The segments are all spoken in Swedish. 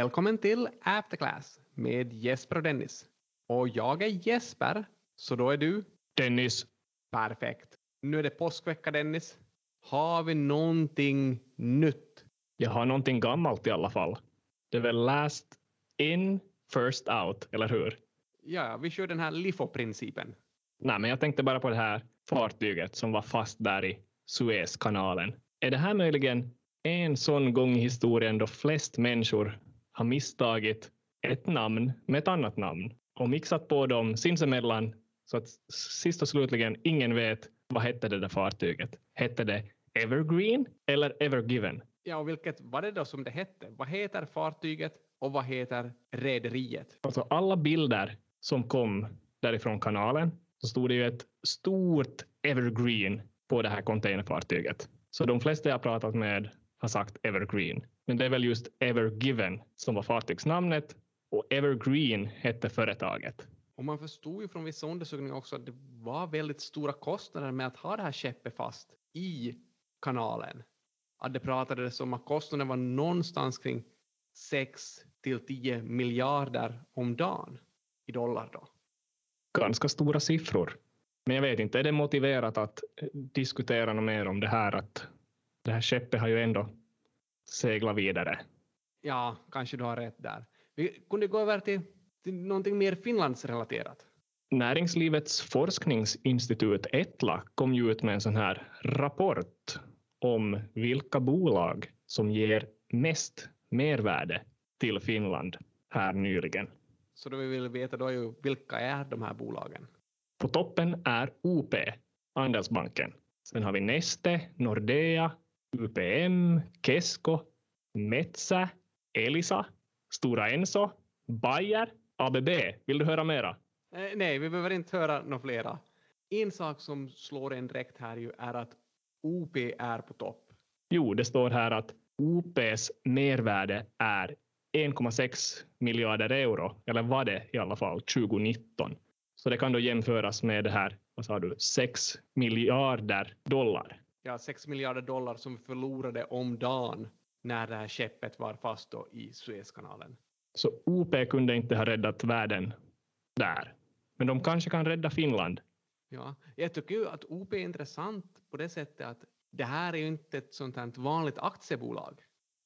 Välkommen till Afterclass med Jesper och Dennis. Och jag är Jesper, så då är du? Dennis. Perfekt. Nu är det påskvecka Dennis. Har vi någonting nytt? Jag har någonting gammalt i alla fall. Det är väl last in, first out, eller hur? Ja, vi kör den här LIFO-principen. Nej, men jag tänkte bara på det här fartyget som var fast där i Suezkanalen. Är det här möjligen en sån gång i historien då flest människor har misstagit ett namn med ett annat namn och mixat på dem sinsemellan så att sist och slutligen ingen vet vad hette det där fartyget. Hette det Evergreen eller Evergiven? Ja, och vilket var det då som det hette? Vad heter fartyget och vad heter rederiet? Alltså alla bilder som kom därifrån kanalen så stod det ju ett stort Evergreen på det här containerfartyget. Så de flesta jag pratat med har sagt Evergreen. Men det är väl just Evergiven som var fartygsnamnet och Evergreen hette företaget. Och man förstod ju från vissa undersökningar också att det var väldigt stora kostnader med att ha det här skeppet fast i kanalen. Att det pratades om att kostnaden var någonstans kring 6 till 10 miljarder om dagen i dollar då. Ganska stora siffror. Men jag vet inte, är det motiverat att diskutera något mer om det här att det här skeppet har ju ändå seglat vidare? Ja, kanske du har rätt där. Vi kunde gå över till, till någonting mer Finlandsrelaterat. Näringslivets forskningsinstitut Etla kom ju ut med en sån här rapport om vilka bolag som ger mest mervärde till Finland här nyligen. Så då vi vill veta då är ju vilka är de här bolagen? På toppen är OP, Andelsbanken. Sen har vi Neste, Nordea, UPM, Kesko, Metsä, Elisa, Stora Enso, Bayer, ABB. Vill du höra mera? Eh, nej, vi behöver inte höra några flera. En sak som slår en direkt här ju är att OP är på topp. Jo, det står här att OPs mervärde är 1,6 miljarder euro, eller var det i alla fall 2019. Så det kan då jämföras med det här, vad sa du, 6 miljarder dollar. Ja, 6 miljarder dollar som vi förlorade om dagen när det här skeppet var fast då i Suezkanalen. Så OP kunde inte ha räddat världen där. Men de kanske kan rädda Finland. Ja, jag tycker ju att OP är intressant på det sättet att det här är ju inte ett sånt här vanligt aktiebolag.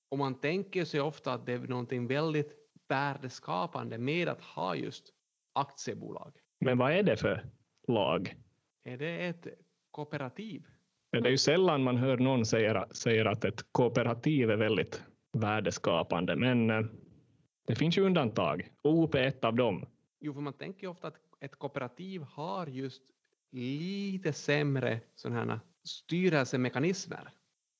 Och man tänker sig ofta att det är någonting väldigt värdeskapande med att ha just aktiebolag. Men vad är det för lag? Är det ett kooperativ? Det är ju sällan man hör någon säga, säger att ett kooperativ är väldigt värdeskapande, men eh, det finns ju undantag. OP är ett av dem. Jo, för man tänker ju ofta att ett kooperativ har just lite sämre sådana styrelsemekanismer.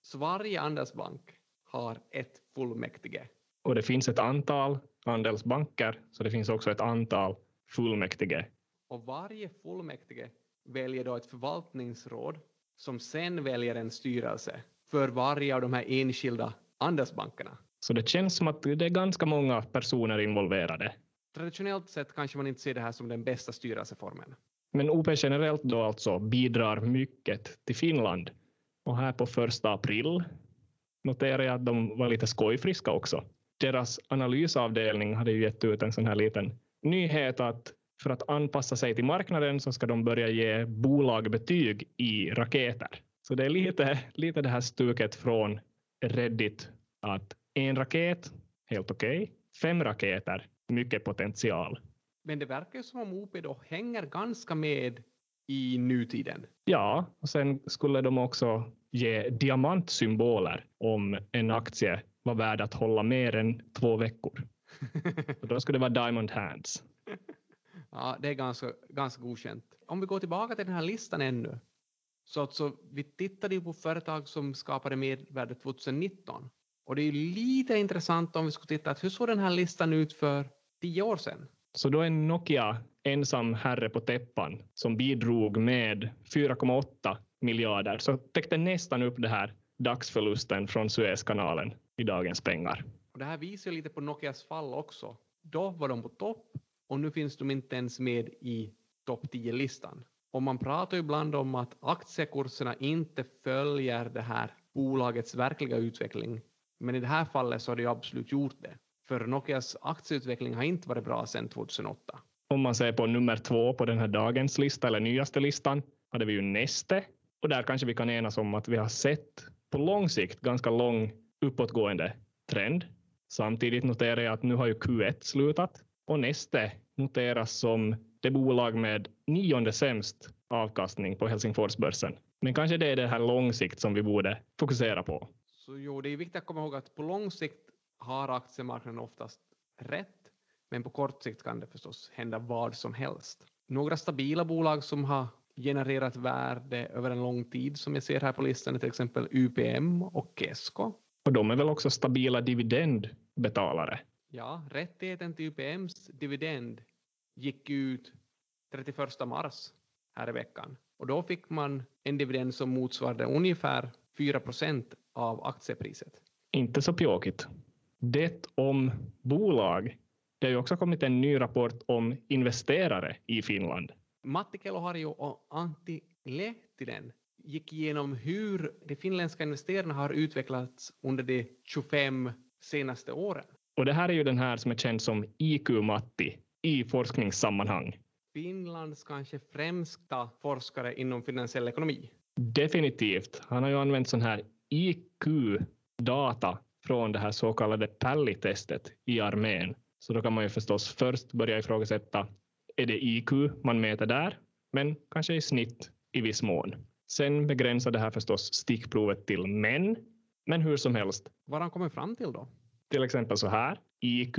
Så varje andelsbank har ett fullmäktige. Och det finns ett antal andelsbanker, så det finns också ett antal fullmäktige. Och varje fullmäktige väljer då ett förvaltningsråd som sen väljer en styrelse för varje av de här enskilda andelsbankerna. Så det känns som att det är ganska många personer involverade. Traditionellt sett kanske man inte ser det här som den bästa styrelseformen. Men OP generellt då alltså bidrar mycket till Finland. Och här på första april noterar jag att de var lite skojfriska också. Deras analysavdelning hade ju gett ut en sån här liten nyhet att för att anpassa sig till marknaden så ska de börja ge bolag betyg i raketer. Så det är lite, lite det här stuket från Reddit att en raket, helt okej. Okay. Fem raketer, mycket potential. Men det verkar som om OP då hänger ganska med i nutiden. Ja, och sen skulle de också ge diamantsymboler om en aktie var värd att hålla mer än två veckor. Så då skulle det vara diamond hands. Ja, det är ganska, ganska godkänt. Om vi går tillbaka till den här listan ännu. Så alltså, vi tittade ju på företag som skapade mervärde 2019. Och det är lite intressant om vi skulle titta att hur såg den här listan ut för tio år sedan? Så då är Nokia ensam herre på täppan som bidrog med 4,8 miljarder, så täckte nästan upp det här dagsförlusten från Suezkanalen i dagens pengar. Och det här visar lite på Nokias fall också. Då var de på topp och nu finns de inte ens med i topp 10-listan. Och man pratar ju ibland om att aktiekurserna inte följer det här bolagets verkliga utveckling. Men i det här fallet så har det ju absolut gjort det. För Nokias aktieutveckling har inte varit bra sedan 2008. Om man ser på nummer två på den här dagens lista, eller nyaste listan, hade vi ju Neste. Och där kanske vi kan enas om att vi har sett på lång sikt ganska lång uppåtgående trend. Samtidigt noterar jag att nu har ju Q1 slutat och Neste noteras som det bolag med nionde sämst avkastning på Helsingforsbörsen. Men kanske det är det här lång sikt som vi borde fokusera på. Så jo, det är viktigt att komma ihåg att på lång sikt har aktiemarknaden oftast rätt, men på kort sikt kan det förstås hända vad som helst. Några stabila bolag som har genererat värde över en lång tid som jag ser här på listan är till exempel UPM och Kesko. Och de är väl också stabila dividendbetalare? Ja, rättigheten till UPMs dividend gick ut 31 mars här i veckan och då fick man en dividend som motsvarade ungefär 4 procent av aktiepriset. Inte så pjåkigt. Det om bolag. Det har ju också kommit en ny rapport om investerare i Finland. Matti Keloharju och Antti Lehtinen gick igenom hur de finländska investerarna har utvecklats under de 25 senaste åren. Och det här är ju den här som är känd som IQ-Matti i forskningssammanhang. Finlands kanske främsta forskare inom finansiell ekonomi. Definitivt. Han har ju använt sån här IQ-data från det här så kallade PALI-testet i armén. Så då kan man ju förstås först börja ifrågasätta, är det IQ man mäter där? Men kanske i snitt i viss mån. Sen begränsar det här förstås stickprovet till män, men hur som helst. Vad har han kommit fram till då? Till exempel så här. IQ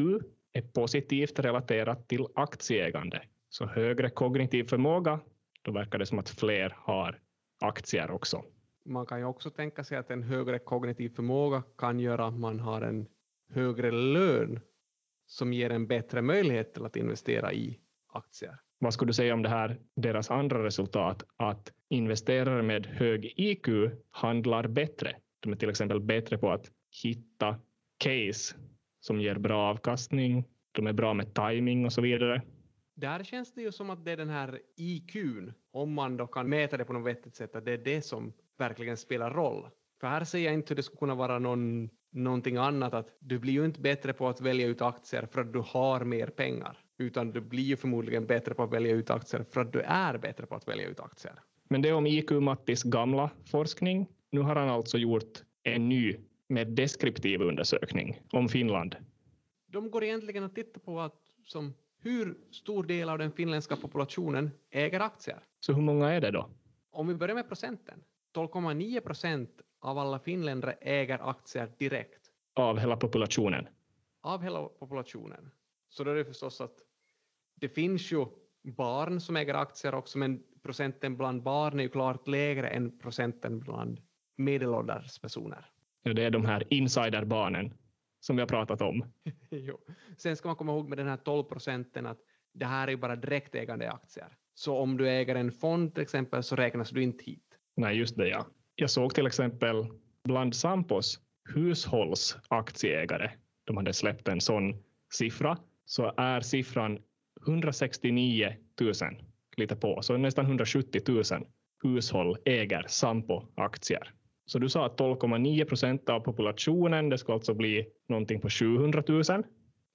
är positivt relaterat till aktieägande. Så högre kognitiv förmåga, då verkar det som att fler har aktier också. Man kan ju också tänka sig att en högre kognitiv förmåga kan göra att man har en högre lön som ger en bättre möjlighet till att investera i aktier. Vad skulle du säga om det här, deras andra resultat, att investerare med hög IQ handlar bättre? De är till exempel bättre på att hitta case som ger bra avkastning, de är bra med timing och så vidare. Där känns det ju som att det är den här IQn, om man då kan mäta det på något vettigt sätt, att det är det som verkligen spelar roll. För här ser jag inte hur det skulle kunna vara någon, någonting annat, att du blir ju inte bättre på att välja ut aktier för att du har mer pengar, utan du blir ju förmodligen bättre på att välja ut aktier för att du är bättre på att välja ut aktier. Men det är om IQ-Mattis gamla forskning. Nu har han alltså gjort en ny med deskriptiv undersökning om Finland. De går egentligen att titta på att, som, hur stor del av den finländska populationen äger aktier. Så hur många är det då? Om vi börjar med procenten. 12,9 procent av alla finländare äger aktier direkt. Av hela populationen? Av hela populationen. Så då är det förstås att det finns ju barn som äger aktier också, men procenten bland barn är ju klart lägre än procenten bland medelålders personer. Det är de här insiderbarnen som vi har pratat om. Sen ska man komma ihåg med den här 12 procenten att det här är bara direktägande aktier. Så om du äger en fond till exempel så räknas du inte hit. Nej, just det ja. Jag såg till exempel bland Sampos hushållsaktieägare, de hade släppt en sån siffra, så är siffran 169 000, lite på, så nästan 170 000 hushåll äger Sampo-aktier. Så du sa att 12,9 procent av populationen, det ska alltså bli någonting på 700 000.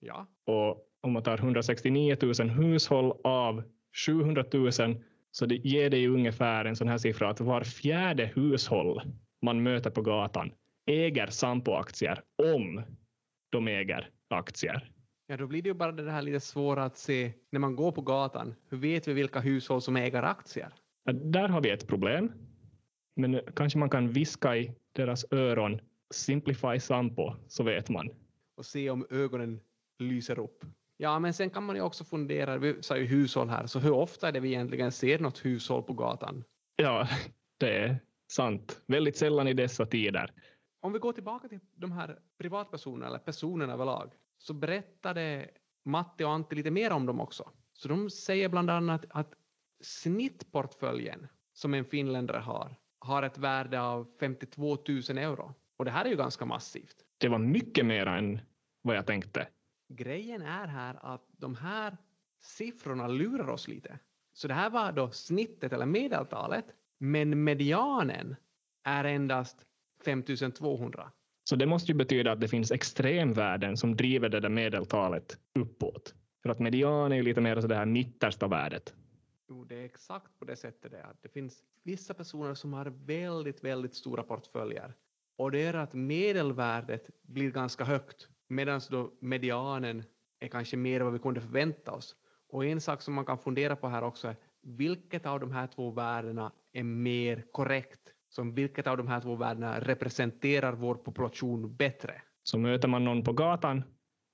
Ja. Och om man tar 169 000 hushåll av 700 000 så det ger dig ungefär en sån här siffra att var fjärde hushåll man möter på gatan äger Sampo-aktier om de äger aktier. Ja, då blir det ju bara det här lite svåra att se när man går på gatan. Hur vet vi vilka hushåll som äger aktier? Ja, där har vi ett problem. Men kanske man kan viska i deras öron Simplify Sampo, så vet man. Och se om ögonen lyser upp. Ja, men sen kan man ju också fundera, vi sa ju hushåll här, så hur ofta är det vi egentligen ser något hushåll på gatan? Ja, det är sant. Väldigt sällan i dessa tider. Om vi går tillbaka till de här privatpersonerna, eller personerna överlag, så berättade Matti och Antti lite mer om dem också. Så de säger bland annat att snittportföljen som en finländare har, har ett värde av 52 000 euro. Och det här är ju ganska massivt. Det var mycket mer än vad jag tänkte. Grejen är här att de här siffrorna lurar oss lite. Så det här var då snittet eller medeltalet, men medianen är endast 5200. Så det måste ju betyda att det finns extremvärden som driver det där medeltalet uppåt. För att median är ju lite mer så det här mittersta värdet. Jo, det är exakt på det sättet det är. Det finns vissa personer som har väldigt, väldigt stora portföljer och det är att medelvärdet blir ganska högt medan då medianen är kanske mer vad vi kunde förvänta oss. Och en sak som man kan fundera på här också är vilket av de här två värdena är mer korrekt? Som vilket av de här två värdena representerar vår population bättre? Så möter man någon på gatan,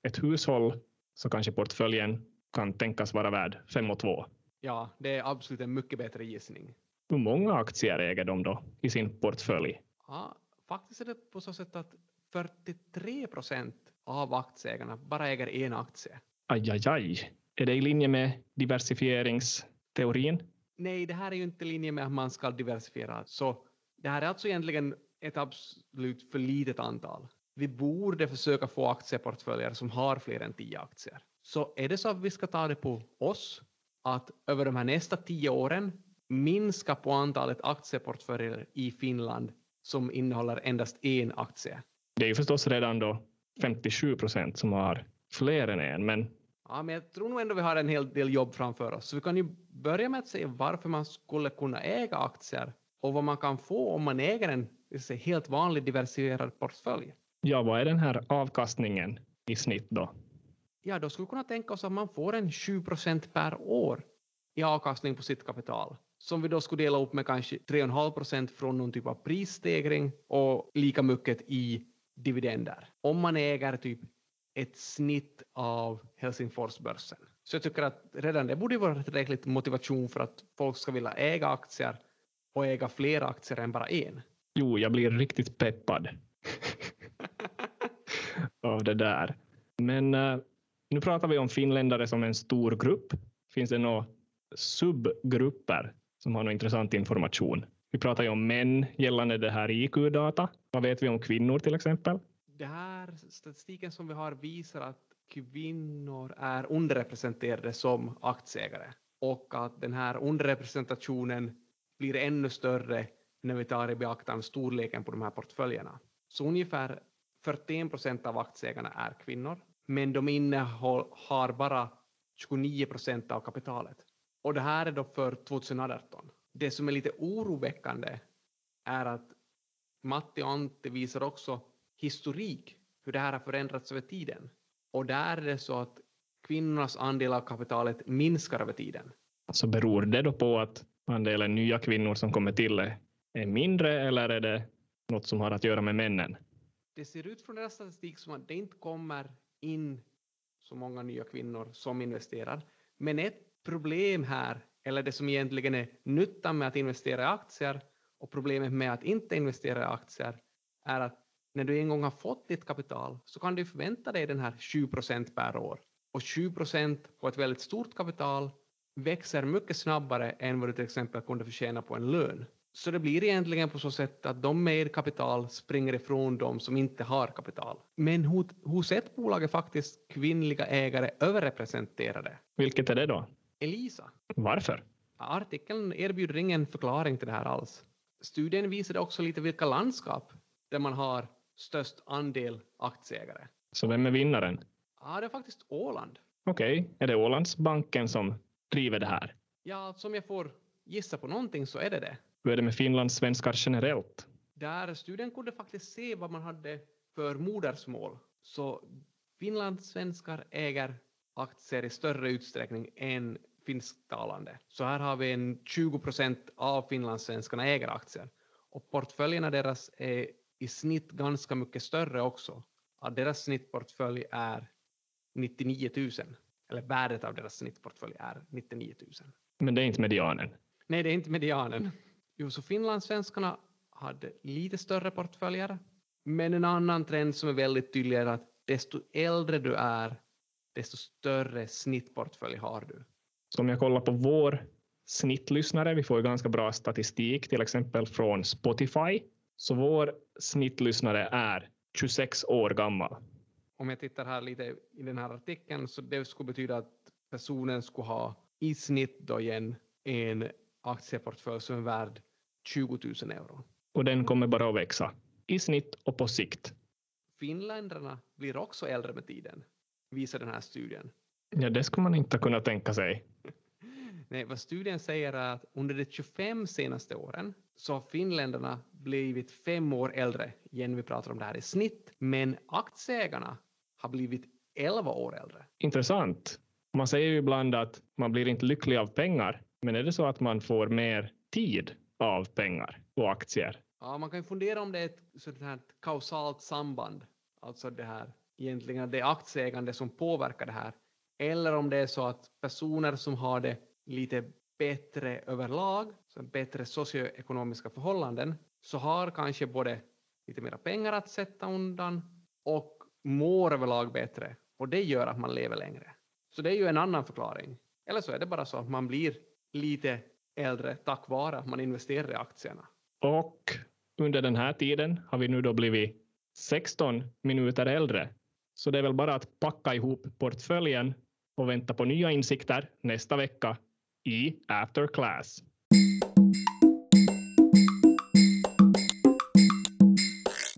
ett hushåll, så kanske portföljen kan tänkas vara värd 5 och 2. Ja, det är absolut en mycket bättre gissning. Hur många aktier äger de då i sin portfölj? Ja, faktiskt är det på så sätt att 43 procent av aktieägarna bara äger en aktie. Aj, aj, aj. Är det i linje med diversifieringsteorin? Nej, det här är ju inte i linje med att man ska diversifiera. Så det här är alltså egentligen ett absolut för litet antal. Vi borde försöka få aktieportföljer som har fler än tio aktier. Så är det så att vi ska ta det på oss att över de här nästa tio åren minska på antalet aktieportföljer i Finland som innehåller endast en aktie. Det är ju förstås redan då 57 procent som har fler än en, men Ja, men jag tror nog ändå vi har en hel del jobb framför oss. Så vi kan ju börja med att se varför man skulle kunna äga aktier och vad man kan få om man äger en helt vanlig diversifierad portfölj. ja, vad är den här avkastningen i snitt då? Ja, då skulle vi kunna tänka oss att man får en 7 procent per år i avkastning på sitt kapital som vi då skulle dela upp med kanske 3,5 procent från någon typ av prisstegring och lika mycket i dividender. Om man äger typ ett snitt av Helsingforsbörsen. Så jag tycker att redan det borde vara tillräckligt motivation för att folk ska vilja äga aktier och äga fler aktier än bara en. Jo, jag blir riktigt peppad av det där. Men eh, nu pratar vi om finländare som en stor grupp. Finns det några subgrupper som har någon intressant information? Vi pratar ju om män gällande det här IQ-data. Vad vet vi om kvinnor till exempel? Det här statistiken som vi har visar att kvinnor är underrepresenterade som aktieägare och att den här underrepresentationen blir ännu större när vi tar i beaktande storleken på de här portföljerna. Så ungefär 41 procent av aktieägarna är kvinnor, men de innehar bara 29 procent av kapitalet. Och det här är då för 2018. Det som är lite oroväckande är att Matti och Antti visar också historik, hur det här har förändrats över tiden. Och där är det så att kvinnornas andel av kapitalet minskar över tiden. Så beror det då på att andelen nya kvinnor som kommer till är är mindre eller är det något som har att göra med männen? Det ser ut från deras statistik som att det inte kommer in så många nya kvinnor som investerar. Men ett problem här, eller det som egentligen är nyttan med att investera i aktier och problemet med att inte investera i aktier är att när du en gång har fått ditt kapital så kan du förvänta dig den här 7 procent per år. Och 7 procent på ett väldigt stort kapital växer mycket snabbare än vad du till exempel kunde förtjäna på en lön. Så det blir egentligen på så sätt att de med kapital springer ifrån de som inte har kapital. Men hos ett bolag är faktiskt kvinnliga ägare överrepresenterade. Vilket är det då? Elisa. Varför? Artikeln erbjuder ingen förklaring till det här alls. Studien visade också lite vilka landskap där man har störst andel aktieägare. Så vem är vinnaren? Ja, det är faktiskt Åland. Okej, okay. är det Ålandsbanken som driver det här? Ja, som jag får gissa på någonting så är det det. Hur är det med finlandssvenskar generellt? Där studien kunde faktiskt se vad man hade för modersmål. Så finlandssvenskar äger aktier i större utsträckning än finsktalande. Så här har vi en 20 procent av finlandssvenskarna äger aktier. Och portföljerna deras är i snitt ganska mycket större också. Att deras snittportfölj är 99 000. Eller värdet av deras snittportfölj är 99 000. Men det är inte medianen? Nej, det är inte medianen. Jo, så finlandssvenskarna hade lite större portföljer. Men en annan trend som är väldigt tydlig är att desto äldre du är, desto större snittportfölj har du. Så om jag kollar på vår snittlyssnare, vi får ganska bra statistik, till exempel från Spotify, så vår snittlyssnare är 26 år gammal. Om jag tittar här lite i den här artikeln så det skulle betyda att personen skulle ha i snitt då igen en aktieportfölj som är värd 20 000 euro. Och den kommer bara att växa i snitt och på sikt. finländarna blir också äldre med tiden, visar den här studien. Ja, det skulle man inte kunna tänka sig. Nej, vad studien säger är att under de 25 senaste åren så har finländarna blivit fem år äldre, igen vi pratar om det här i snitt, men aktieägarna har blivit 11 år äldre. Intressant. Man säger ju ibland att man blir inte lycklig av pengar, men är det så att man får mer tid av pengar och aktier? Ja, man kan ju fundera om det är ett sådant här kausalt samband, alltså det här egentligen det aktieägande som påverkar det här, eller om det är så att personer som har det lite bättre överlag, så bättre socioekonomiska förhållanden, så har kanske både lite mer pengar att sätta undan och mår överlag bättre. Och det gör att man lever längre. Så det är ju en annan förklaring. Eller så är det bara så att man blir lite äldre tack vare att man investerar i aktierna. Och under den här tiden har vi nu då blivit 16 minuter äldre. Så det är väl bara att packa ihop portföljen och vänta på nya insikter nästa vecka i After Class.